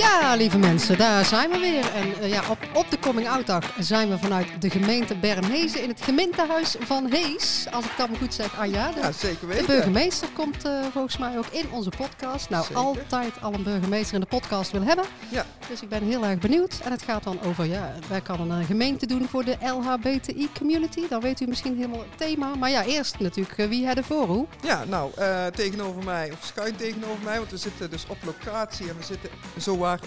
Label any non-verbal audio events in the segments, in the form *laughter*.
Ja, lieve mensen, daar zijn we weer. En uh, ja, op, op de Coming Out Dag zijn we vanuit de gemeente Bernhezen in het gemeentehuis van Hees. Als ik dat me goed zeg, Anja. ja, zeker weten. De burgemeester komt uh, volgens mij ook in onze podcast. Nou, zeker. altijd al een burgemeester in de podcast wil hebben. Ja. Dus ik ben heel erg benieuwd. En het gaat dan over, ja, wij kunnen een gemeente doen voor de LHBTI community. Dan weet u misschien helemaal het thema. Maar ja, eerst natuurlijk, uh, wie hebben voor hoe? Ja, nou, tegenover mij, of schuin tegenover mij, want we zitten dus op locatie en we zitten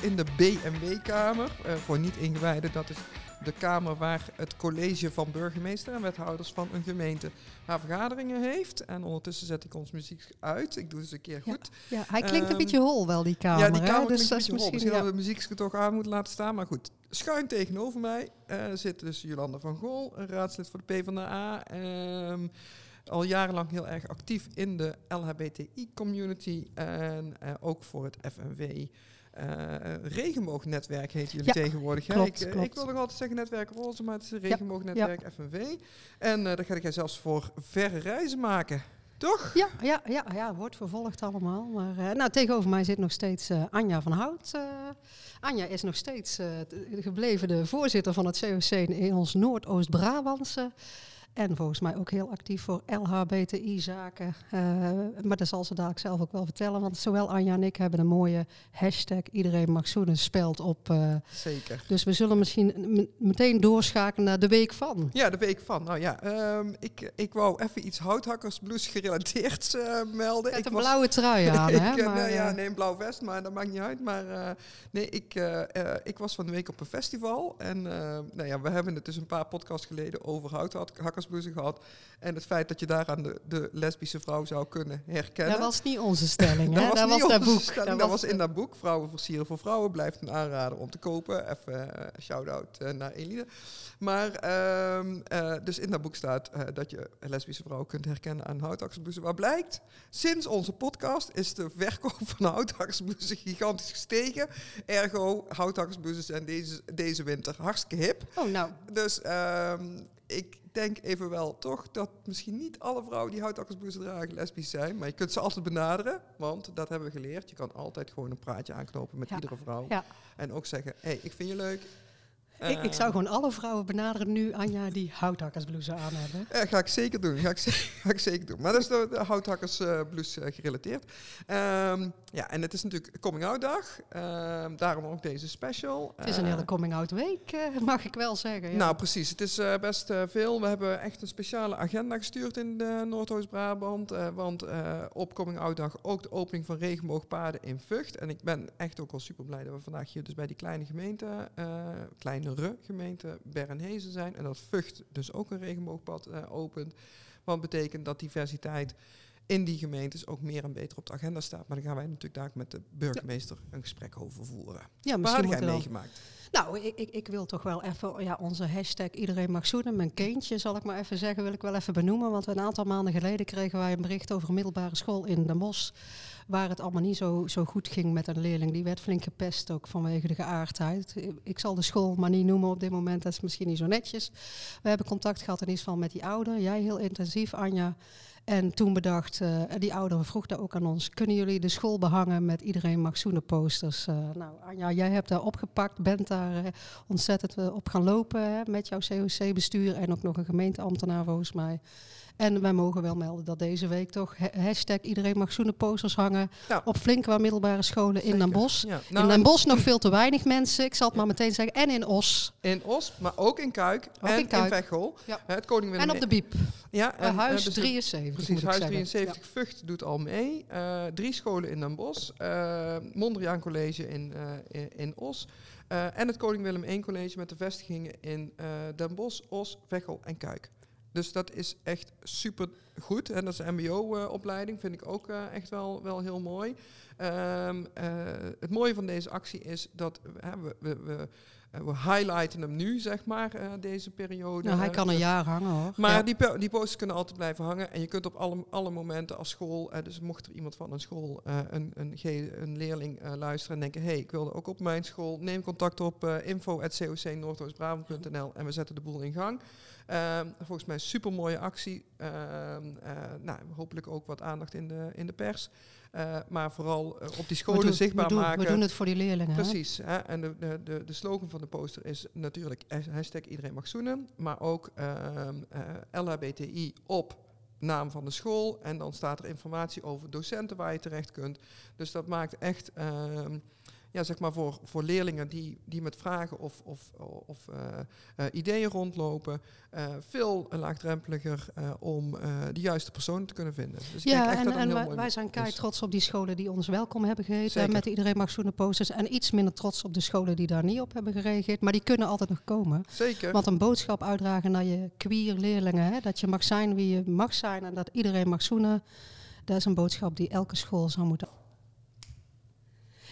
in de BMW-kamer. Uh, voor niet-ingewijden, dat is de kamer waar het college van burgemeester en wethouders van een gemeente haar vergaderingen heeft. En ondertussen zet ik ons muziek uit. Ik doe het eens een keer goed. Ja, ja hij klinkt um, een beetje hol wel, die kamer. Ja, die kamer dus klinkt een beetje hol. Misschien ja. dat we de muziek toch aan moeten laten staan. Maar goed, schuin tegenover mij uh, zit dus Jolanda van Gol, raadslid voor de PvdA. Um, al jarenlang heel erg actief in de LHBTI-community en uh, ook voor het FNW. Uh, regenboognetwerk heet jullie ja, tegenwoordig. Klopt, ik, klopt. ik wil nog altijd zeggen netwerk roze, maar het is een regenboognetwerk ja, FNW. En uh, daar ga jij zelfs voor verre reizen maken. Toch? Ja, ja, ja, ja wordt vervolgd allemaal. Maar uh, nou, tegenover mij zit nog steeds Anja van Hout. Anja is nog steeds gebleven de voorzitter van het COC in ons Noordoost-Brabantse. En volgens mij ook heel actief voor LHBTI-zaken. Uh, maar dat zal ze dadelijk zelf ook wel vertellen. Want zowel Anja en ik hebben een mooie hashtag Iedereen mag zoenen speld op. Uh, Zeker. Dus we zullen misschien meteen doorschakelen naar de week van. Ja, de week van. Nou ja, um, ik, ik wou even iets houthakkersblues gerelateerd uh, melden. Met ik een was, blauwe trui aan, *laughs* ik, hè? Maar, ja, nee, een blauw vest, maar dat maakt niet uit. Maar nee, ik, ik was van de week op een festival. En nou ja, we hebben het dus een paar podcasts geleden over houthakkers gehad. En het feit dat je daaraan de, de lesbische vrouw zou kunnen herkennen. Dat was niet onze stelling, *laughs* dat was, dat was dat boek. Stelling, dat, dat was, was in dat boek. Vrouwen versieren voor vrouwen blijft een aanrader om te kopen. Even uh, shout-out uh, naar Eline. Maar um, uh, dus in dat boek staat dat je een lesbische vrouw kunt herkennen aan houtakkersbloezen. Waar blijkt, sinds onze podcast is de verkoop *laughs* van houtakkersbloezen gigantisch gestegen. Ergo, houtakkersbloezen zijn deze, deze winter hartstikke hip. Oh, nou. Dus um, ik denk evenwel toch dat misschien niet alle vrouwen die houtakkersbloezen dragen lesbisch zijn. Maar je kunt ze altijd benaderen, want dat hebben we geleerd. Je kan altijd gewoon een praatje aanknopen met ja. iedere vrouw. Ja. En ook zeggen, hé, hey, ik vind je leuk. Ik, ik, zou gewoon alle vrouwen benaderen nu, Anja, die houthakkersblouse aan hebben. Ja, ga ik zeker doen. Ga ik, *laughs* ga ik zeker doen. Maar dat is de, de houthakkersblouse uh, gerelateerd. Um, ja, en het is natuurlijk Coming Out Dag. Um, daarom ook deze special. Het is een hele Coming Out Week, uh, mag ik wel zeggen. Ja. Nou, precies. Het is uh, best veel. We hebben echt een speciale agenda gestuurd in de Noordoost-Brabant. want op Coming Out Dag ook de opening van regenboogpaden in Vught. En ik ben echt ook wel super blij dat we vandaag hier dus bij die kleine gemeente, kleine gemeente Bernhezen zijn. En dat Vught dus ook een regenboogpad uh, opent. Wat betekent dat diversiteit in die gemeentes ook meer en beter op de agenda staat. Maar daar gaan wij natuurlijk daar met de burgemeester een gesprek over voeren. Ja, Waar heb jij meegemaakt? Nou, ik, ik, ik, wil toch wel even ja, onze hashtag iedereen mag zoenen. Mijn kindje, zal ik maar even zeggen, wil ik wel even benoemen. Want een aantal maanden geleden kregen wij een bericht over een middelbare school in Den Bosch. Waar het allemaal niet zo, zo goed ging met een leerling. Die werd flink gepest ook vanwege de geaardheid. Ik zal de school maar niet noemen op dit moment. Dat is misschien niet zo netjes. We hebben contact gehad in ieder geval met die ouder. Jij heel intensief, Anja. En toen bedacht, uh, die ouder vroeg daar ook aan ons, kunnen jullie de school behangen met iedereen mag zoenen posters? Uh, nou Anja, jij hebt daar opgepakt, bent daar uh, ontzettend op gaan lopen hè, met jouw COC-bestuur en ook nog een gemeenteambtenaar volgens mij. En wij mogen wel melden dat deze week toch hashtag iedereen mag zoenen posters hangen ja. op flink wat middelbare scholen Zeker. in Den Bosch. Ja. Nou, in Den Bosch nog veel te weinig mensen, ik zal het maar meteen zeggen. En in Os. In Os, maar ook in Kuik ook en in, Kuik. in Veghel. Het Koning Willem en op de Biep. Ja, en, huis dus 73. Precies, moet Huis ik 73 ja. Vught doet al mee. Uh, drie scholen in Den Bosch. Uh, Mondriaan College in, uh, in, in Os. Uh, en het Koning Willem I College met de vestigingen in Den Bosch, Os, Veghel en Kuik. Dus dat is echt super goed. En dat is een mbo-opleiding, vind ik ook uh, echt wel, wel heel mooi. Um, uh, het mooie van deze actie is dat uh, we, we, we, we, highlighten hem nu, zeg maar, deze periode. Nou, hij kan een jaar hangen hoor. Maar ja. die, die posters kunnen altijd blijven hangen. En je kunt op alle, alle momenten als school, dus mocht er iemand van een school, een, een, een leerling luisteren en denken, hé, hey, ik wilde ook op mijn school, neem contact op info.cocnoordoostbrabant.nl en we zetten de boel in gang. Um, volgens mij een super mooie actie. Um, uh, nou, hopelijk ook wat aandacht in de, in de pers. Uh, maar vooral uh, op die scholen doen- zichtbaar we doen, maken. We doen het voor die leerlingen. Precies. Hè? En de, de, de, slogan van de poster is natuurlijk hashtag iedereen mag zoenen. Maar ook ehm, eh, LHBTI op naam van de school. En dan staat er informatie over docenten waar je terecht kunt. Dus dat maakt echt, ehm, ja, zeg maar voor, voor leerlingen die, die met vragen of, of, of eh, eh, ideeën rondlopen, eh, veel laagdrempeliger om de juiste persoon te kunnen vinden. Dus Ja, echt en, wij, wij zijn kei trots op die scholen die ons welkom hebben geheten. Met de Iedereen Mag Zoenen posters. En iets minder trots op de scholen die daar niet op hebben gereageerd. Maar die kunnen altijd nog komen. Zeker. Want een boodschap uitdragen naar je queer leerlingen. Hè, dat je mag zijn wie je mag zijn en dat iedereen mag zoenen. Dat is een boodschap die elke school zou moeten.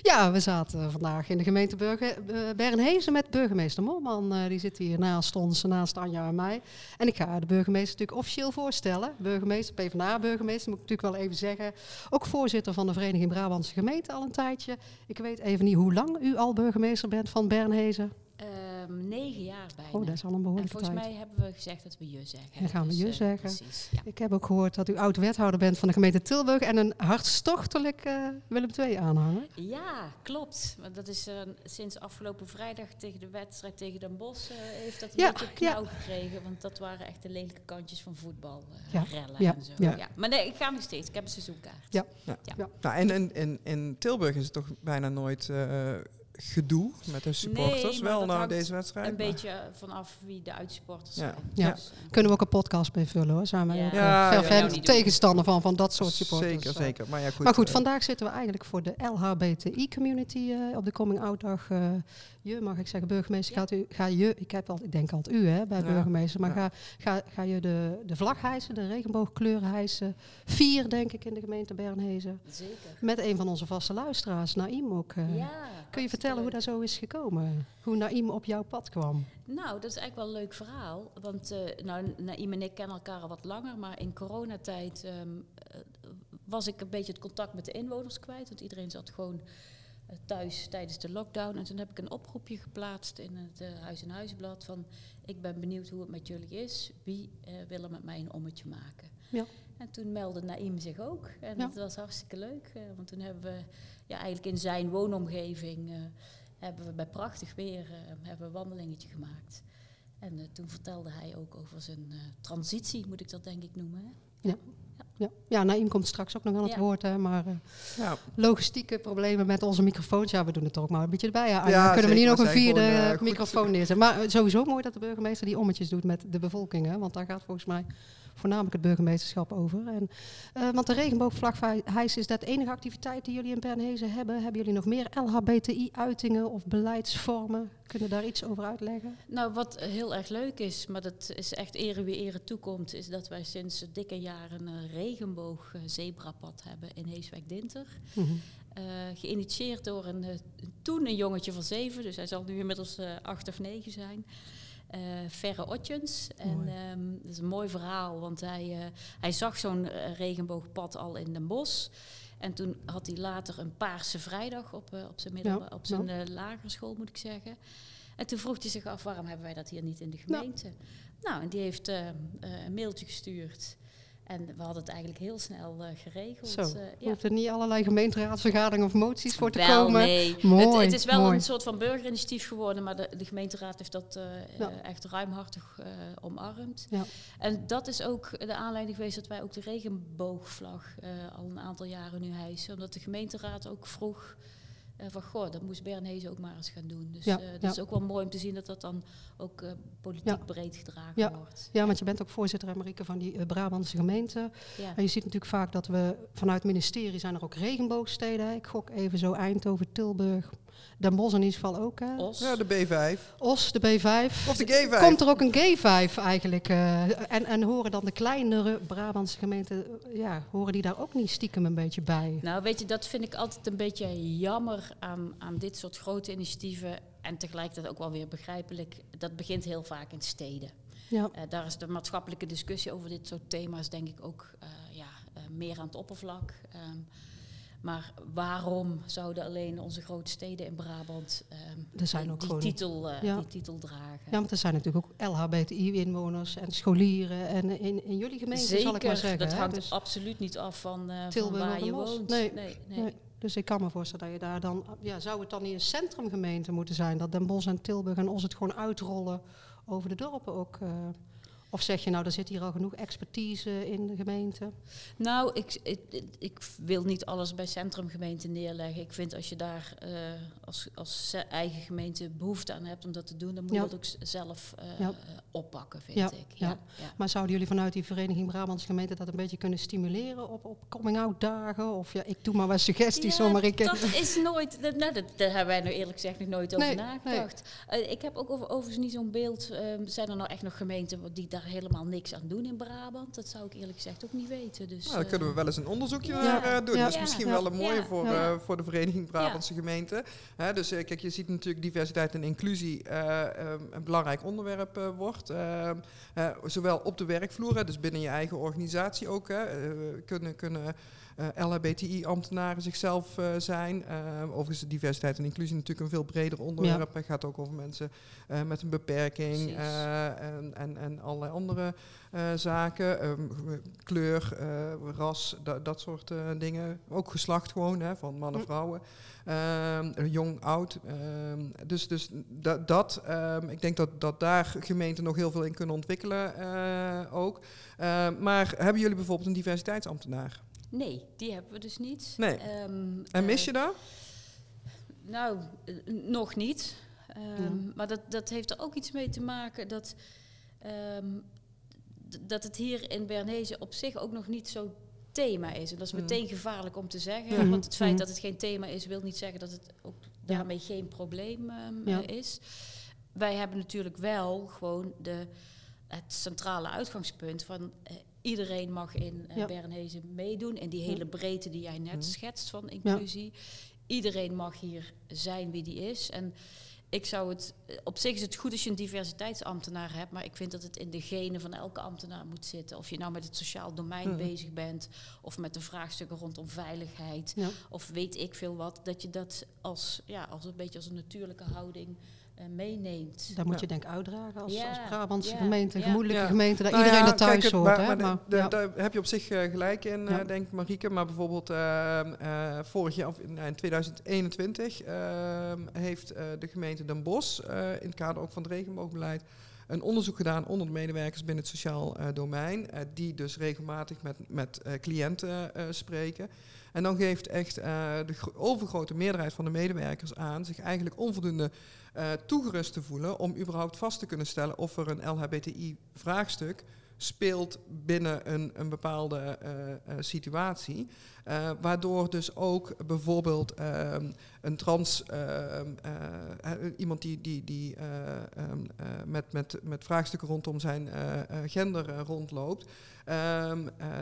Ja, we zaten vandaag in de gemeente Burger, eh, Bernhezen met burgemeester Molman. Eh, die zit hier naast ons, naast Anja en mij. En ik ga de burgemeester natuurlijk officieel voorstellen. Burgemeester, PvdA-burgemeester, moet ik natuurlijk wel even zeggen. Ook voorzitter van de Vereniging Brabantse Gemeenten al een tijdje. Ik weet even niet hoe lang u al burgemeester bent van Bernhezen. Ehm, negen jaar bijna. Oh, dat is al een en behoorlijke volgens tijd. mij hebben we gezegd dat we je zeggen. Dan gaan we je eh, zeggen. Precies, ja. Ik heb ook gehoord dat u oud-wethouder bent van de gemeente Tilburg en een hartstochtelijk eh, Willem II aanhanger. Ja, klopt. Want dat is eh, sinds afgelopen vrijdag tegen de wedstrijd tegen Den Bosch heeft dat een Ja, beetje ja. knauw gekregen. Want dat waren echt de lelijke kantjes van voetbal. eh, Ja, rellen ja, en zo. ja. Ja. Maar nee, ik ga nog steeds. Ik heb een seizoenkaart. Ja. Nou, en in, in, in Tilburg is het toch bijna nooit eh, gedoe met de supporters. Nee, wel na deze wedstrijd. Een maar- beetje vanaf wie de uitsupporters Ja. zijn. Ja. Dus, eh, Kunnen we ook een podcast mee vullen hoor. Zijn wij Ja. ook Ja, eh, ja, fervent ja. niet doen. tegenstander van, van dat soort supporters. Zeker, eh. zeker. Maar, ja, goed, maar goed, eh, vandaag zitten we eigenlijk voor de LHBTI-community eh, op de Coming Out Dag. eh, je, mag ik zeggen, burgemeester, Ja. gaat u, ga je, ik, heb al, ik denk altijd u hè, bij Ja, burgemeester, maar ja. ga, ga, ga je de, de vlag hijsen, de regenboogkleuren hijsen. Vier, denk ik, in de gemeente Bernhezen. Zeker. Met een van onze vaste luisteraars, Naïm ook. eh. Ja, Kun je vertellen hoe dat zo is gekomen? Hoe Naïm op jouw pad kwam? Nou, dat is eigenlijk wel een leuk verhaal. Want eh nou, Naïm en ik kennen elkaar al wat langer. Maar in coronatijd ehm, eh, was ik een beetje het contact met de inwoners kwijt. Want iedereen zat gewoon eh, thuis tijdens de lockdown. En toen heb ik een oproepje geplaatst in het Huis en Huizenblad van... ik ben benieuwd hoe het met jullie is. Wie eh, wil er met mij een ommetje maken? Ja. En toen meldde Naïm zich ook. En Ja. dat was hartstikke leuk. eh, want toen hebben we ja, eigenlijk in zijn woonomgeving... eh, hebben we bij prachtig weer eh, hebben we een wandelingetje gemaakt. En eh, toen vertelde hij ook over zijn eh, transitie, moet ik dat denk ik noemen. Hè? Ja, ja Naïm komt straks ook nog aan het Ja. woord, hè, maar eh, ja, logistieke problemen met onze microfoons. Ja, we doen het er ook maar een beetje erbij. Ja, Ja, kunnen we niet nog een vierde gewoon, microfoon neerzetten. Maar sowieso mooi dat de burgemeester die ommetjes doet met de bevolking. Hè, want daar gaat volgens mij voornamelijk het burgemeesterschap over. En, eh, want de regenboogvlag hijs is dat de enige activiteit die jullie in Bernhezen hebben. Hebben jullie nog meer LHBTI-uitingen of beleidsvormen? Kunnen daar iets over uitleggen? Nou, wat heel erg leuk is, maar dat is echt ere wie ere toekomt, is dat wij sinds dikke jaren een regenboog eh, hebben in Heeswijk-Dinter. Mhm. Eh, geïnitieerd door een, toen een jongetje van zeven, dus hij zal nu inmiddels acht of negen zijn. Eh Verre Otjens. En ehm, dat is een mooi verhaal, want hij, eh, hij zag zo'n eh, regenboogpad al in Den Bosch. En toen had hij later een Paarse Vrijdag op, op zijn, middel, Ja, op zijn eh, lagere school, moet ik zeggen. En toen vroeg hij zich af, waarom hebben wij dat hier niet in de gemeente? Nou, en die heeft eh, eh, een mailtje gestuurd. En we hadden het eigenlijk heel snel eh, geregeld. Zo, ja. hoeft er niet allerlei gemeenteraadsvergaderingen of moties voor te Wel, komen. nee. Mooi, het, het is wel mooi. een soort van burgerinitiatief geworden, maar de, de gemeenteraad heeft dat eh, Ja. eh, echt ruimhartig omarmd. Ja. En dat is ook de aanleiding geweest dat wij ook de regenboogvlag al een aantal jaren nu hijsen. Omdat de gemeenteraad ook vroeg eh, van, goh, dat moest Bernhezen ook maar eens gaan doen. Dus Ja, eh, dat ja. is ook wel mooi om te zien dat dat dan ook eh, politiek Ja. breed gedragen Ja. wordt. Ja, want je bent ook voorzitter, Marieke, van die Brabantse gemeente. En je ziet natuurlijk vaak dat we vanuit het ministerie zijn er ook regenboogsteden. Ik gok even zo Eindhoven, Tilburg, Den Bosch in ieder geval ook. Hè. Os. ja, de B5. Os, de B5. Of de G5. Komt er ook een G5 eigenlijk? eh, en, en horen dan de kleinere Brabantse gemeenten, eh, ja, horen die daar ook niet stiekem een beetje bij? Nou, weet je, dat vind ik altijd een beetje jammer aan, aan dit soort grote initiatieven. En tegelijkertijd ook wel weer begrijpelijk. Dat begint heel vaak in steden. Ja, Eh, daar is de maatschappelijke discussie over dit soort thema's, denk ik, ook eh, ja, eh, meer aan het oppervlak. Ehm, Maar waarom zouden alleen onze grote steden in Brabant ehm, Er zijn die, ook die gewoon- titel, eh, Ja. die titel dragen? Ja, want er zijn natuurlijk ook LHBTI-inwoners en scholieren. En in, in jullie gemeente zal ik maar zeggen. dat hangt dus, absoluut niet af van, eh, van waar je woont. Nee, nee, nee. dus ik kan me voorstellen dat je daar dan... Ja, zou het dan niet een centrumgemeente moeten zijn? Dat Den Bosch en Tilburg en ons het gewoon uitrollen over de dorpen ook... eh, of zeg je nou, er zit hier al genoeg expertise in de gemeente? Nou, ik, ik, ik wil niet alles bij centrumgemeenten neerleggen. Ik vind als je daar eh, als, als eigen gemeente behoefte aan hebt om dat te doen, dan moet je Ja. dat ook zelf eh, Ja. eh, oppakken, vind Ja, ik. Maar zouden jullie vanuit die Vereniging Brabantse Gemeenten dat een beetje kunnen stimuleren op, op coming-out dagen? Of ja, ik doe maar wat suggesties, Ja, maar ik... dat is nooit, dat, nou, dat, daar hebben wij nou eerlijk gezegd nog nooit over Nee, nagedacht. Eh, ik heb ook over, overigens niet zo'n beeld, ehm, zijn er nou echt nog gemeenten die daar helemaal niks aan doen in Brabant? Dat zou ik eerlijk gezegd ook niet weten. Dus, Nou, dan kunnen we eh, wel eens een onderzoekje Ja. naar eh, doen. Ja. Dat is Ja. misschien Ja. wel een mooie Ja. voor, eh, voor de Vereniging Brabantse Gemeenten. Hè, dus eh, kijk, je ziet natuurlijk diversiteit en inclusie eh, ehm, een belangrijk onderwerp eh, wordt. Ehm, eh, zowel op de werkvloer, dus binnen je eigen organisatie ook. Hè, eh, kunnen kunnen LHBTI-ambtenaren zichzelf eh, zijn. Eh, overigens is diversiteit en inclusie natuurlijk een veel breder onderwerp. Het gaat ook over mensen eh, met een beperking eh, en, en, en allerlei andere eh, zaken. Ehm, kleur, eh, ras, da- dat soort eh, dingen. Ook geslacht gewoon, hè, van mannen, Hm. vrouwen. Ehm, jong, oud. Ehm, dus dus da- dat, ik denk dat, dat daar gemeenten nog heel veel in kunnen ontwikkelen eh, ook. Maar hebben jullie bijvoorbeeld een diversiteitsambtenaar? Nee, die hebben we dus niet. Nee. Ehm, En mis eh, je dat? Nou, eh, nog niet. Ehm, Ja. Maar dat, dat heeft er ook iets mee te maken dat, ehm, dat het hier in Bernese op zich ook nog niet zo thema is. En dat is Mm. meteen gevaarlijk om te zeggen. Ja. Want het feit Mhm. dat het geen thema is, wil niet zeggen dat het ook daarmee geen probleem is. Wij hebben natuurlijk wel gewoon de, het centrale uitgangspunt van eh, iedereen mag in uh, Ja. Bernese meedoen. En die hele breedte die jij net Mhm. schetst van inclusie. Iedereen mag hier zijn wie die is. En ik zou het, eh, op zich is het goed als je een diversiteitsambtenaar hebt, maar ik vind dat het in de genen van elke ambtenaar moet zitten. Of je nou met het sociaal domein Mhm. bezig bent, of met de vraagstukken rondom veiligheid, Ja. of weet ik veel wat, dat je dat als, ja, als een beetje als een natuurlijke houding eh, meeneemt. Daar moet Ja. je denk ik uitdragen als, Ja, als Brabantse ja, gemeente, gemoedelijke Ja. gemeente, dat Nou iedereen ja, er thuis kijk, hoort. maar- hè? maar de- Maar, de- ja. Daar heb je op zich eh, gelijk in, Ja. eh, denk ik, Marieke. Maar bijvoorbeeld ehm, eh, vorig jaar, of in, in 2021, ehm, heeft eh, de gemeente Den Bosch, eh, in het kader ook van het regenboogbeleid, een onderzoek gedaan onder de medewerkers binnen het sociaal eh, domein, eh, die dus regelmatig met, met eh, cliënten spreken. En dan geeft echt de gro- overgrote meerderheid van de medewerkers aan zich eigenlijk onvoldoende toegerust te voelen om überhaupt vast te kunnen stellen of er een LHBTI-vraagstuk speelt binnen een, een bepaalde eh, eh, situatie. Eh, waardoor dus ook bijvoorbeeld ehm, een trans, ehm, eh, eh, iemand die, die, die eh, ehm, eh, met, met, met vraagstukken rondom zijn gender rondloopt,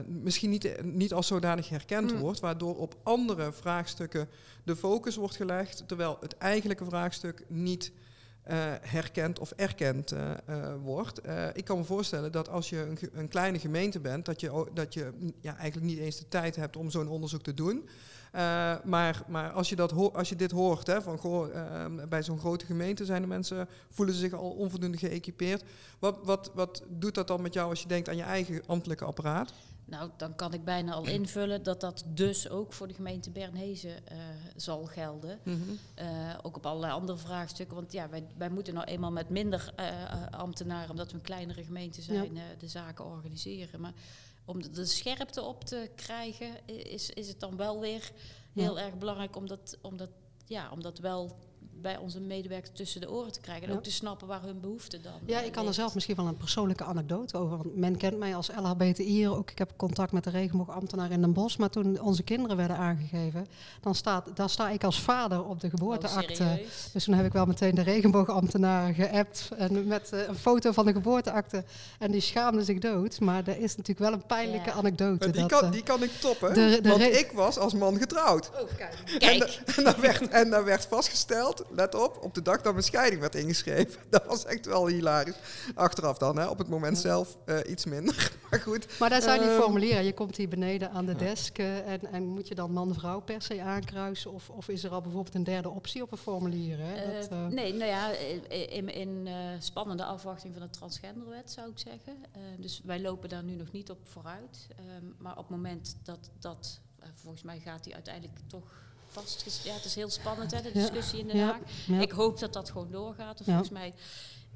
misschien niet, niet als zodanig herkend Mm. wordt, waardoor op andere vraagstukken de focus wordt gelegd, terwijl het eigenlijke vraagstuk niet eh, herkend of erkend eh, eh, wordt. Ik kan me voorstellen dat als je een, een kleine gemeente bent, dat je, dat je mm, ja, eigenlijk niet eens de tijd hebt om zo'n onderzoek te doen. Eh, maar, maar als, je dat ho- als je dit hoort, hè, van goh, ehm, bij zo'n grote gemeente zijn de mensen, voelen ze zich al onvoldoende geëquipeerd. Wat, wat, wat doet dat dan met jou als je denkt aan je eigen ambtelijke apparaat? Nou, dan kan ik bijna al invullen dat dat dus ook voor de gemeente Bernhezen eh, zal gelden. Eh, ook op allerlei andere vraagstukken. Want ja, wij, wij moeten nou eenmaal met minder ambtenaren, omdat we een kleinere gemeente zijn, eh, de zaken organiseren. Maar om de, de scherpte op te krijgen, is, is het dan wel weer heel erg belangrijk om dat, om, dat, ja, om dat wel bij onze medewerkers tussen de oren te krijgen. En Ja. ook te snappen waar hun behoefte dan Ja, ik kan er zelf misschien wel een persoonlijke anekdote over. Want men kent mij als LHBTI'er ook. Ik heb contact met de regenboogambtenaar in Den Bosch. Maar toen onze kinderen werden aangegeven, dan, staat, dan sta ik als vader op de Oh, geboorteakte. serieus? dus toen heb ik wel meteen de regenboogambtenaar geappt. En met eh, een foto van de geboorteakte. En die schaamde zich dood. Maar er is natuurlijk wel een pijnlijke Ja. anekdote. Maar die, dat, kan, eh, die kan ik toppen, de- de want ik was als man getrouwd. Oh, kijk. En, Kijk. da- en, daar werd, en daar werd vastgesteld let op, op de dag dat mijn scheiding werd ingeschreven. *laughs* Dat was echt wel hilarisch. Achteraf dan, hè. op het moment zelf eh, iets minder. *laughs* Maar goed. Maar daar zijn die Ehm, formulieren. Je komt hier beneden aan de desk eh, en, en moet je dan man-vrouw per se aankruisen? Of, of is er al bijvoorbeeld een derde optie op een formulier? Hè? Dat, Eh, eh, nee, nou ja, in, in, eh, spannende afwachting van de transgenderwet zou ik zeggen. Eh, dus wij lopen daar nu nog niet op vooruit. Ehm, maar op het moment dat dat, volgens mij gaat die uiteindelijk toch vast. Ja, het is heel spannend hè, de Ja, discussie in Den Haag. ja. Ik hoop dat dat gewoon doorgaat. Ja. Volgens mij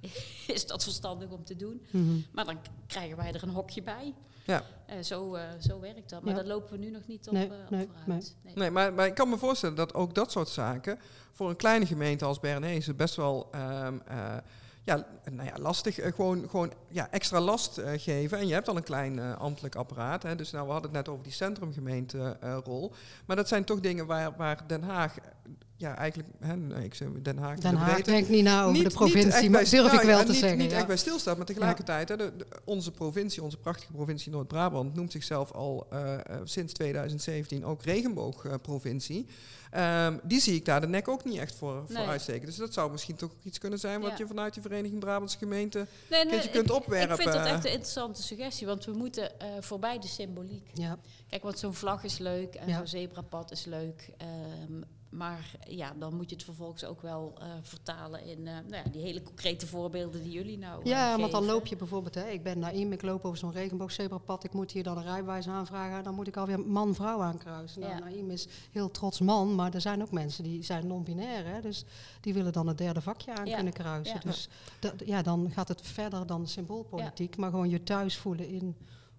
*laughs* is dat verstandig om te doen. mhm. Maar dan krijgen wij er een hokje bij. Ja. Eh, zo, eh, zo werkt dat. Maar Ja. daar lopen we nu nog niet op, Nee, op nee, vooruit. Nee. Nee, maar, maar ik kan me voorstellen dat ook dat soort zaken voor een kleine gemeente als Bernese best wel ehm, eh, ja, nou ja, lastig, eh, gewoon, gewoon ja, extra last eh, geven. En je hebt al een klein eh, ambtelijk apparaat. Hè, dus nou, we hadden het net over die centrumgemeenterol. maar dat zijn toch dingen waar, waar Den Haag, ja, eigenlijk, hè, nee, ik zeg Den Haag, Den de Haag denkt niet na over de provincie, bij maar durf ik nou wel ja, te niet, zeggen. Niet ja. echt bij stilstaat, maar tegelijkertijd, hè, de, de- onze provincie, onze prachtige provincie Noord-Brabant, noemt zichzelf al eh, eh, sinds 2017 ook regenboogprovincie. Ehm, die zie ik daar de nek ook niet echt voor, voor Nee. uitsteken. Dus dat zou misschien toch iets kunnen zijn wat Ja. je vanuit die Vereniging Brabantse Gemeenten Nee, een keertje kunt ik, opwerpen. Ik vind dat echt een interessante suggestie, want we moeten eh, voorbij de symboliek. Ja, Kijk, want zo'n vlag is leuk en Ja. zo'n zebrapad is leuk. ehm, maar ja, dan moet je het vervolgens ook wel eh, vertalen in eh, nou ja, die hele concrete voorbeelden die jullie nou eh, ja want dan loop je bijvoorbeeld, hè, ik ben Naïm, ik loop over zo'n regenboogzebrapad, ik moet hier dan een rijbewijs aanvragen, dan moet ik alweer man-vrouw aankruisen. Nou, Ja. Naïm is heel trots man, maar er zijn ook mensen die zijn non-binair, dus die willen dan het derde vakje aan Ja. kunnen kruisen. Dus ja, dan gaat het verder dan symboolpolitiek, maar gewoon je thuis voelen in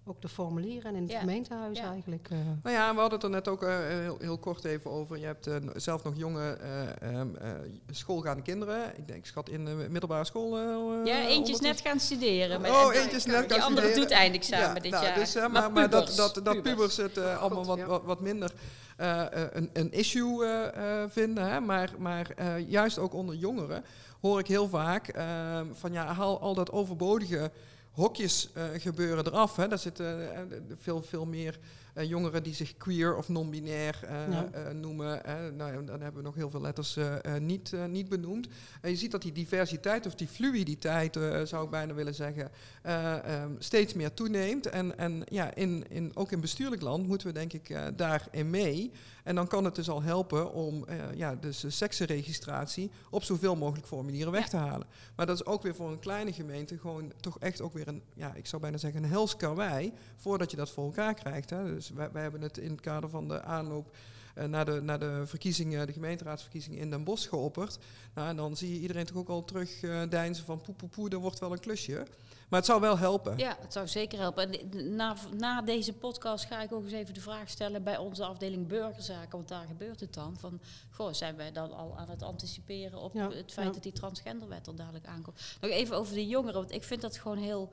ook de formulieren en in het Ja. gemeentehuis Ja. eigenlijk. eh. Nou ja, we hadden het er net ook eh, heel, heel kort even over. Je hebt eh, zelf nog jonge eh, ehm, eh, schoolgaande kinderen. Ik denk, schat in de middelbare school. eh, Ja, eentje is net gaan studeren. maar- Oh, en- eentje is net Die gaan andere studeren. doet eindexamen Ja, dit nou, jaar. Dus, maar, maar, dat, pubers, dat, dat pubers het eh, allemaal wat, ja. wat, wat minder eh, eh, een, een issue eh, eh, vinden. Hè? Maar, maar eh, juist ook onder jongeren hoor ik heel vaak ehm, van ja, haal al dat overbodige hokjes eh, gebeuren eraf. Hè? Daar zitten eh, veel, veel meer jongeren die zich queer of non-binair eh, Ja. eh, noemen. Nou, dan hebben we nog heel veel letters eh, eh, niet, eh, niet benoemd. En je ziet dat die diversiteit of die fluiditeit, eh, zou ik bijna willen zeggen, eh, ehm, steeds meer toeneemt. En, en ja, in, in, ook in bestuurlijk land moeten we denk ik eh, daarin mee. En dan kan het dus al helpen om eh, ja, dus de seksenregistratie op zoveel mogelijk formulieren weg te halen. Maar dat is ook weer voor een kleine gemeente gewoon toch echt ook weer een, ja, ik zou bijna zeggen een hels karwei, voordat je dat voor elkaar krijgt. Hè. Dus wij, wij hebben het in het kader van de aanloop eh, naar, de, naar de verkiezingen, de gemeenteraadsverkiezingen in Den Bosch geopperd. Nou, en dan zie je iedereen toch ook al terug eh, deinzen van poe, poe, poe, dat wordt wel een klusje. Maar het zou wel helpen. Ja, het zou zeker helpen. En na, na deze podcast ga ik ook eens even de vraag stellen bij onze afdeling burgerzaken, want daar gebeurt het dan. Van, goh, zijn wij dan al aan het anticiperen op Ja, het feit ja. dat die transgenderwet er dadelijk aankomt? Nog even over de jongeren, want ik vind dat gewoon heel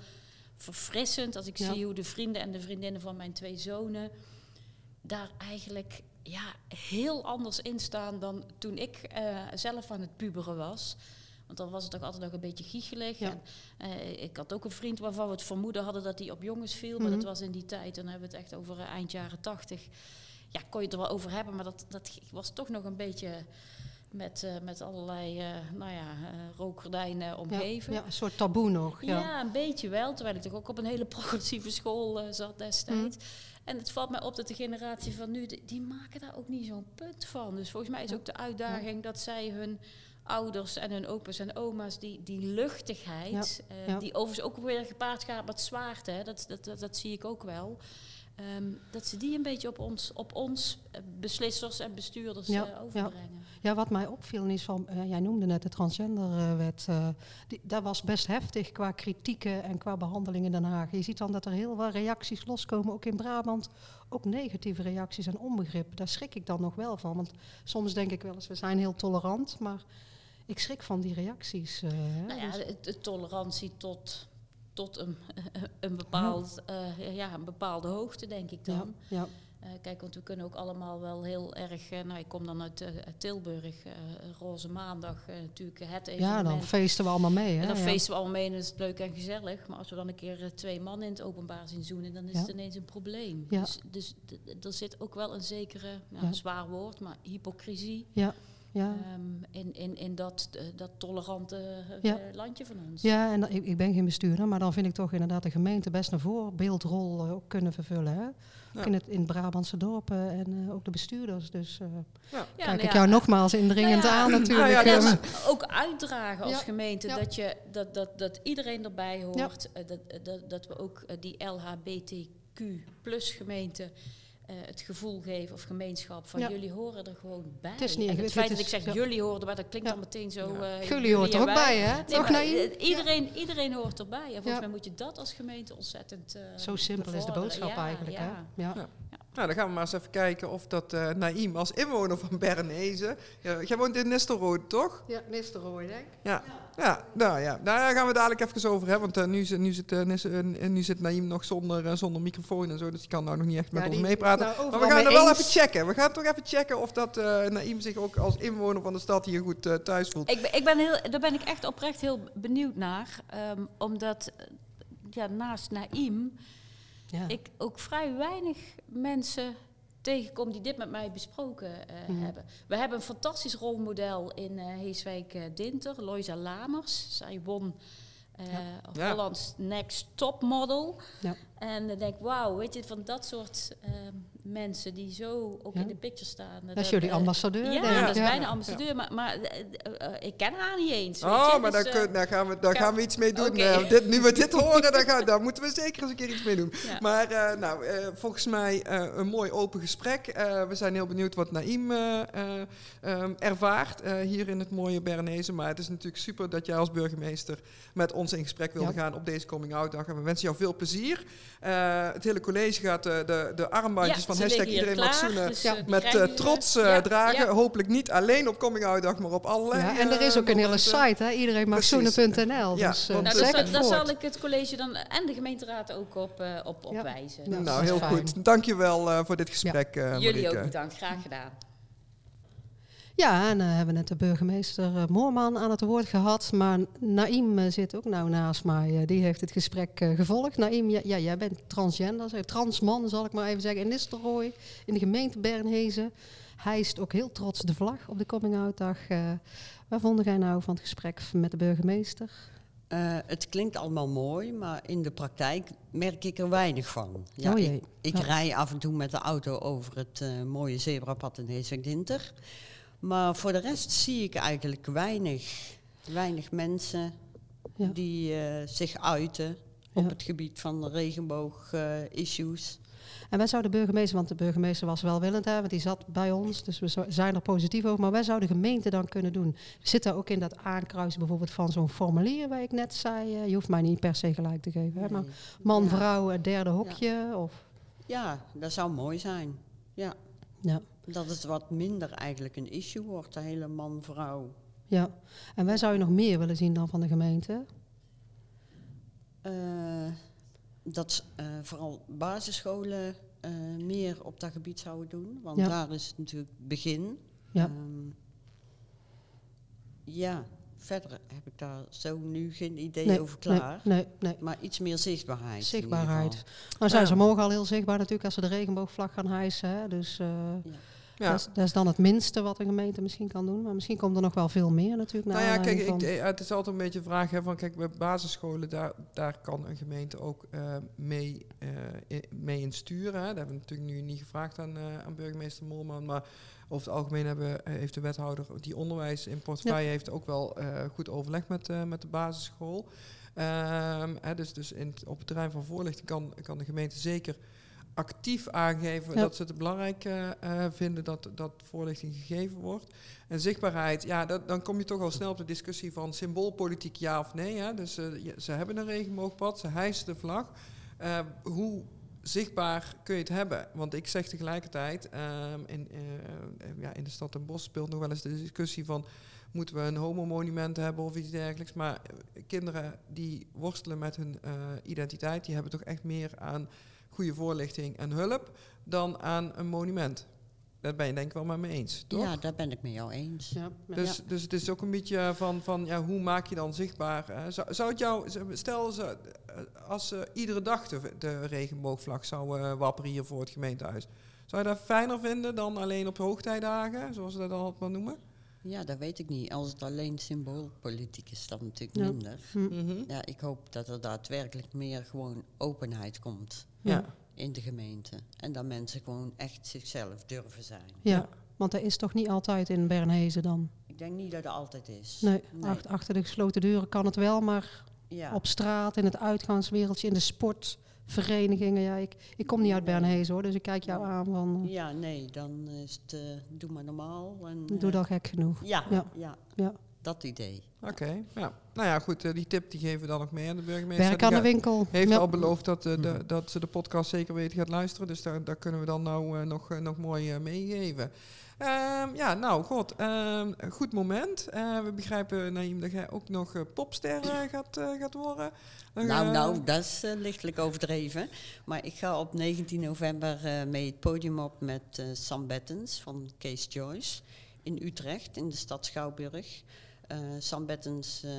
verfrissend als ik Ja. zie hoe de vrienden en de vriendinnen van mijn twee zonen daar eigenlijk ja, heel anders in staan dan toen ik eh, zelf aan het puberen was. Want dan was het toch altijd nog een beetje giechelig. Ja. En, eh, ik had ook een vriend waarvan we het vermoeden hadden dat hij op jongens viel. Maar Mhm. dat was in die tijd, dan hebben we het echt over eh, eind jaren tachtig. Ja, kon je het er wel over hebben, maar dat, dat was toch nog een beetje met, eh, met allerlei eh, nou ja, eh, rookgordijnen omgeven. ja, een soort taboe nog. Ja. Ja, een beetje wel. Terwijl ik toch ook op een hele *laughs* progressieve school zat destijds. Mhm. En het valt mij op dat de generatie van nu, die, die maken daar ook niet zo'n punt van. Dus volgens mij is ook de uitdaging dat zij hun ouders en hun opa's en oma's, die, die luchtigheid, die overigens ook weer gepaard gaat met zwaarte, hè, dat, dat, dat, dat zie ik ook wel. Ehm, dat ze die een beetje op ons, op ons eh, beslissers en bestuurders Ja, eh, overbrengen. Ja, wat mij opviel is van, eh, jij noemde net de transgenderwet, eh die, dat was best heftig qua kritieken en qua behandeling in Den Haag. Je ziet dan dat er heel wat reacties loskomen, ook in Brabant, ook negatieve reacties en onbegrip. Daar schrik ik dan nog wel van, want soms denk ik wel eens, we zijn heel tolerant, maar ik schrik van die reacties. Nou ja, Dus- de, de tolerantie tot, tot een, *laughs* een, bepaald, eh, ja, een bepaalde hoogte, denk ik ja, dan. ja, Eh, kijk, want we kunnen ook allemaal wel heel erg... eh, nou, ik kom dan uit, uit Tilburg, Roze Maandag, natuurlijk het ja, evenement. dan feesten we allemaal mee. Hè? en dan ja. feesten we allemaal mee en is het leuk en gezellig. Maar als we dan een keer twee mannen in het openbaar zien zoenen, dan is Ja. het ineens een probleem. Ja. Dus, dus er zit ook wel een zekere, nou, Ja. een zwaar woord, maar hypocrisie. Ja. Ja. ehm, in, in, in dat, eh, dat tolerante eh, Ja. landje van ons. Ja, en ik, ik ben geen bestuurder, maar dan vind ik toch inderdaad de gemeente best een voorbeeldrol eh, ook kunnen vervullen. Hè? Ja. in het in Brabantse dorpen en eh, ook de bestuurders. Dus eh, Ja, kijk nou ik ja, jou nogmaals indringend nou ja, aan natuurlijk. nou ja, Ja, dat is- maar ook uitdragen als Ja, gemeente ja. Dat, je, dat, dat, dat iedereen erbij hoort. dat, dat, dat we ook die LHBTQ plus gemeente het gevoel geven of gemeenschap van Ja. jullie horen er gewoon bij. Het is niet en het feit dat ik zeg ja. jullie horen erbij, dat klinkt Ja. dan meteen zo. Ja. eh, Jullie hoort er ook bij, hè? Nee, Toch, maar, eh, iedereen, iedereen hoort erbij. En volgens Ja. mij moet je dat als gemeente ontzettend. eh, Zo simpel is de boodschap Ja, eigenlijk. ja. Hè? Ja. Ja. Nou, dan gaan we maar eens even kijken of dat eh Naïm als inwoner van Bernese... Ja, jij woont in Nistelrode, toch? Ja, Nistelrooy, denk ik. Ja. Ja, nou ja, nou, daar gaan we dadelijk even over hebben. Want eh, nu, zit, nu, zit, eh, Nis- nu zit Naïm nog zonder, eh, zonder microfoon en zo. Dus die kan nou nog niet echt met Ja, ons meepraten. nou maar we gaan er wel eens. even checken. We gaan toch even checken of dat eh Naïm zich ook als inwoner van de stad hier goed eh, thuis voelt. Ik, ben- ik ben heel, daar ben ik echt oprecht heel benieuwd naar. ehm, omdat ja, naast Naïm Ja. ik ook vrij weinig mensen tegenkom die dit met mij besproken eh, Mhm. hebben. We hebben een fantastisch rolmodel in eh Heeswijk eh, Dinter, Loisa Lamers. Zij won eh Ja. Hollands Next Top Model. Ja. En dan denk ik, wauw, weet je, van dat soort eh, mensen die zo ook Ja. in de picture staan. Dat is jullie eh, ambassadeur, Ja, denk ik. dat is Ja. bijna ambassadeur, maar, maar eh, eh, ik ken haar niet eens. weet Oh, je, maar dus, daar, kun- daar, gaan we, daar gaan we iets mee doen. Dit, nu we dit *laughs* horen, daar, gaan, daar moeten we zeker eens een keer iets mee doen. ja. Maar eh, nou, eh, volgens mij eh, een mooi open gesprek. Eh, we zijn heel benieuwd wat Naïm eh, eh, ehm, ervaart eh, hier in het mooie Bernese. Maar het is natuurlijk super dat jij als burgemeester met ons in gesprek wilde Ja. gaan op deze Coming Out Dag. En we wensen jou veel plezier. Eh, het hele college gaat de, de armbandjes Ja, van hashtag iedereen mag zoenen dus, Ja. eh, met eh, trots eh, ja, dragen. ja. Hopelijk niet alleen op Coming Out Dag, maar op allerlei Ja, en er is ook een hele site, hè? iedereen mag zoenen.nl. Ja, dus Nou, Dus daar, zeg zal, daar ik het college dan en de gemeenteraad ook op, op, op Ja. wijzen. Dus, Nou, dat heel fijn. goed. Dankjewel eh voor dit gesprek, eh Jullie ook bedankt, graag gedaan. Ja, en uh, hebben net de burgemeester uh, Moorman aan het woord gehad. Maar Naïm uh, zit ook nou naast mij. Die heeft het gesprek gevolgd. Naïm, ja, ja, jij bent transgender, transman zal ik maar even zeggen. In Nistelrooy, in de gemeente Bernhezen. Hij is ook heel trots de vlag op de Coming Out Dag. waar vond jij nou van het gesprek met de burgemeester? Het klinkt allemaal mooi, maar in de praktijk merk ik er weinig van. Ja, oh ik ik ja. rij af en toe met de auto over het mooie zebrapad in Heeswijk-Dinter. Maar voor de rest zie ik eigenlijk weinig, weinig mensen ja. die uh, zich uiten op Ja. het gebied van regenboog-issues. En wij zouden de burgemeester, want de burgemeester was welwillend, hè, want die zat bij ons, dus we zijn er positief over. Maar wij zouden de gemeente dan kunnen doen. Zit daar ook in dat aankruisen bijvoorbeeld van zo'n formulier waar ik net zei? eh, je hoeft mij niet per se gelijk te geven, hè, maar Nee. man, Ja. vrouw, het derde hokje? Of, Ja, dat zou mooi zijn. Ja. Ja, Dat het wat minder eigenlijk een issue wordt, de hele man-vrouw. ja. En wij zouden nog meer willen zien dan van de gemeente. Eh, dat eh, vooral basisscholen eh, meer op dat gebied zouden doen. Want Ja. daar is het natuurlijk begin. Ja. Ehm, ja, verder heb ik daar zo nu geen idee Nee, over klaar. Nee, nee, nee. Maar iets meer zichtbaarheid. Zichtbaarheid. Nou zijn Ja. ze morgen al heel zichtbaar natuurlijk als ze de regenboogvlag gaan hijsen. Hè. Dus eh, Ja. Dat, is, dat is dan het minste wat een gemeente misschien kan doen. Maar misschien komt er nog wel veel meer natuurlijk. naar Nou ja, kijk, ik, eh, het is altijd een beetje een vraag hè, van, kijk, bij basisscholen, daar, daar kan een gemeente ook eh, mee, in, mee in sturen. Hè. Dat hebben we natuurlijk nu niet gevraagd aan, aan burgemeester Molman, maar over het algemeen hebben, heeft de wethouder die onderwijs in portefeuille heeft ook wel goed overleg met, met de basisschool. Ehm, hè, dus dus in, op het terrein van voorlichting kan, kan de gemeente zeker actief aangeven Ja. dat ze het belangrijk eh, eh, vinden dat, dat voorlichting gegeven wordt. En zichtbaarheid, ja, dat, dan kom je toch al snel op de discussie van symboolpolitiek ja of nee. Hè? Dus je- ze hebben een regenboogpad, ze hijsen de vlag. Hoe zichtbaar kun je het hebben? Want ik zeg tegelijkertijd, ehm, in, ja, in de stad Den Bosch speelt nog wel eens de discussie van... moeten we een homomonument hebben of iets dergelijks? Maar kinderen die worstelen met hun identiteit... die hebben toch echt meer aan goede voorlichting en hulp... dan aan een monument. Dat ben je denk ik wel met me eens, toch? Ja, daar ben ik met jou eens. ja, ja. Dus, dus het is ook een beetje van, van ja, hoe maak je dan zichtbaar? hè? zou, zou het jou, stel ze, eh, als ze iedere dag de, de regenboogvlag zouden eh, wapperen hier voor het gemeentehuis. Zou je dat fijner vinden dan alleen op hoogtijdagen, zoals we dat altijd maar noemen? Ja, dat weet ik niet. Als het alleen symboolpolitiek is, dan natuurlijk Ja. minder. Hm. Mhm. Ja, ik hoop dat er daadwerkelijk meer gewoon openheid komt Ja. in de gemeente. En dat mensen gewoon echt zichzelf durven zijn. Ja, Ja. want dat is toch niet altijd in Bernhezen dan? Ik denk niet dat het altijd is. Nee, Nee. ach- achter de gesloten deuren kan het wel, maar Ja. op straat, in het uitgaanswereldje, in de sportverenigingen. Ja, ik, ik kom niet uit Bernhezen hoor, dus ik kijk jou aan van, eh, ja, nee, dan is het, eh, doe maar normaal. En, doe eh, dat gek genoeg. Ja, Ja. ja. Dat idee. Oké, ja. Nou ja, goed, eh, die tip die geven we dan nog mee aan de burgemeester. Werk aan de winkel. heeft Ja. al beloofd dat, eh, de, Mhm. dat ze de podcast zeker weten gaat luisteren. Dus daar, daar kunnen we dan nou eh, nog, nog mooi meegeven. Ehm, ja, nou, god. ehm, goed moment. Eh, we begrijpen, Naïm, dat jij ook nog popster *laughs* gaat, eh, gaat worden. Nou, nou, dat is lichtelijk overdreven. Maar ik ga op 19 november eh, mee het podium op met Sam Bettens van Kees Joyce in Utrecht, in de stad Schouwburg. Eh, Sam Bettens eh,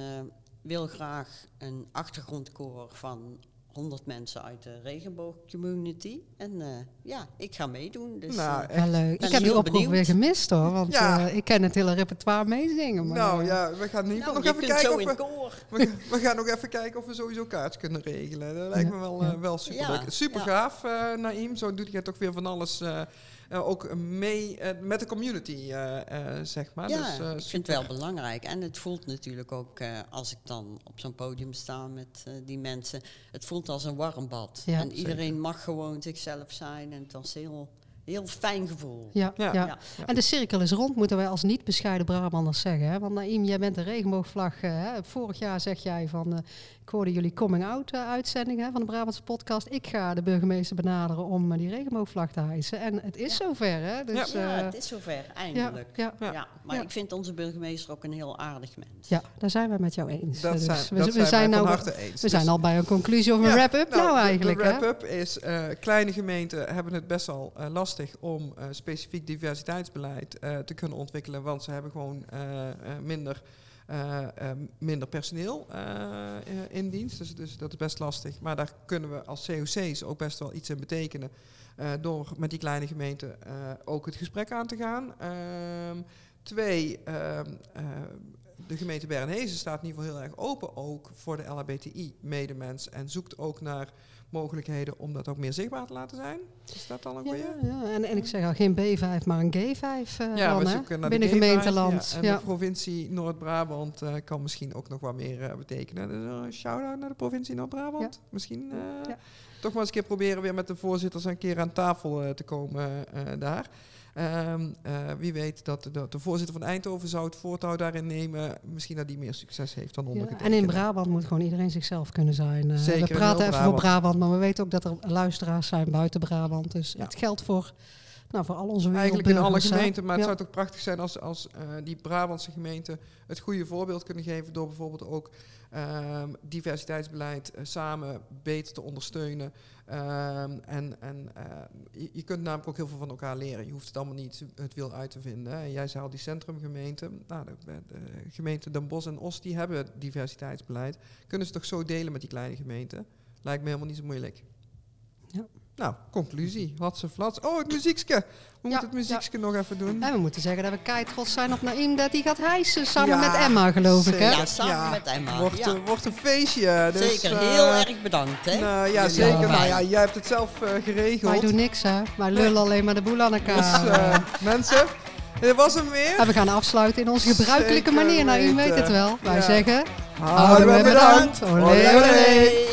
wil graag een achtergrondkoor van 100 mensen uit de regenboogcommunity. En eh, ja, ik ga meedoen. Dus, Nou, Ja, leuk. Ik heb die heel oproep benieuwd. weer gemist hoor, want Ja. eh, ik ken het hele repertoire meezingen. Maar, nou ja, we gaan in ieder geval nou, nog even kijken of we, koor. we, we gaan nog even kijken of we sowieso kaartjes kunnen regelen. Dat lijkt Ja, me wel, wel super leuk. Ja, Super ja. gaaf, eh Naïm. Zo doet jij toch weer van alles eh, ook mee eh, met de community, eh, eh, zeg maar. Ja, dus, eh, ik vind het wel belangrijk. En het voelt natuurlijk ook, eh, als ik dan op zo'n podium sta met eh, die mensen, het voelt als een warm bad. Ja, en iedereen mag gewoon zichzelf zijn en dat is heel, heel fijn gevoel. Ja, Ja. ja. Ja. En de cirkel is rond, moeten wij als niet bescheiden Brabanders zeggen. Hè? Want Naïm, jij bent de regenboogvlag. eh, hè? Vorig jaar zeg jij van, eh, ik hoorde jullie coming-out eh, uitzending hè, van de Brabantse podcast. Ik ga de burgemeester benaderen om die regenboogvlag te hijsen. En het is zover, hè? Dus, ja, het is zover, eindelijk. ja, Ja. Ja. maar Ja. ik vind onze burgemeester ook een heel aardig mens. ja, daar zijn wij met jou eens. Dat Dus zijn, we, dat we zijn, nou, van harte eens. we Dus- zijn al bij een conclusie of een Ja, wrap-up nou, de- eigenlijk. De hè? wrap-up is, eh, kleine gemeenten hebben het best wel eh, om eh, specifiek diversiteitsbeleid eh, te kunnen ontwikkelen, want ze hebben gewoon eh, minder, minder personeel in dienst. Dus, dus dat is best lastig. Maar daar kunnen we als COC's ook best wel iets in betekenen. door met die kleine gemeenten ook het gesprek aan te gaan. Ehm, twee, ehm, eh, de gemeente Bernhezen staat in ieder geval heel erg open ook voor de LHBTI-medemens en zoekt ook naar mogelijkheden om dat ook meer zichtbaar te laten zijn. Is dat al een Ja, goeie? ja. En, en ik zeg al geen B5, maar een G5 eh, Ja, dan, we hè? zoeken naar binnen de G5, gemeenteland. ja. Ja, En de provincie Noord-Brabant eh, kan misschien ook nog wat meer eh, betekenen. Dus eh, een shout-out naar de provincie Noord-Brabant. Misschien eh, Ja. toch maar eens een keer proberen weer met de voorzitters een keer aan tafel eh, te komen eh, daar. Ehm, eh, wie weet dat de, de voorzitter van Eindhoven zou het voortouw daarin nemen. Misschien dat die meer succes heeft dan Ja, ondergetekende. en in Brabant moet gewoon iedereen zichzelf kunnen zijn. Eh, Zeker, we praten even voor Brabant, maar we weten ook dat er luisteraars zijn buiten Brabant. Dus Ja. het geldt voor, nou, voor al onze Eigenlijk in alle gemeenten, maar het zou toch prachtig zijn als, als eh, die Brabantse gemeenten het goede voorbeeld kunnen geven door bijvoorbeeld ook ehm, diversiteitsbeleid eh, samen beter te ondersteunen. Ehm, en en eh, je, je kunt namelijk ook heel veel van elkaar leren. Je hoeft het allemaal niet het wiel uit te vinden. hè. Jij zei al die centrumgemeenten. Nou, de, de gemeenten Den Bosch en Os die hebben diversiteitsbeleid. Kunnen ze toch zo delen met die kleine gemeenten? Lijkt me helemaal niet zo moeilijk. Ja. Nou, conclusie. Hatse flats. Oh, het muziekske. We moeten het muziekske nog even doen. En we moeten zeggen dat we kei trots zijn op Naïm dat hij gaat hijsen samen Ja, met Emma, geloof ik. Hè? Ja, samen Ja, met Emma. Wordt, ja. eh, wordt een feestje. Dus, Zeker, eh, heel erg bedankt. Hè? nou, ja, Jullie zeker. Nou ja, jij hebt het zelf eh, geregeld. Wij doen niks, hè? Wij lullen alleen maar de boel aan elkaar. Dus *laughs* mensen, dit was hem weer. en we gaan afsluiten in onze gebruikelijke Zeker manier. Naïm weet het wel. Wij Ja. zeggen... Hartelijk bedankt. Olé, Olé, olé. olé. Hey.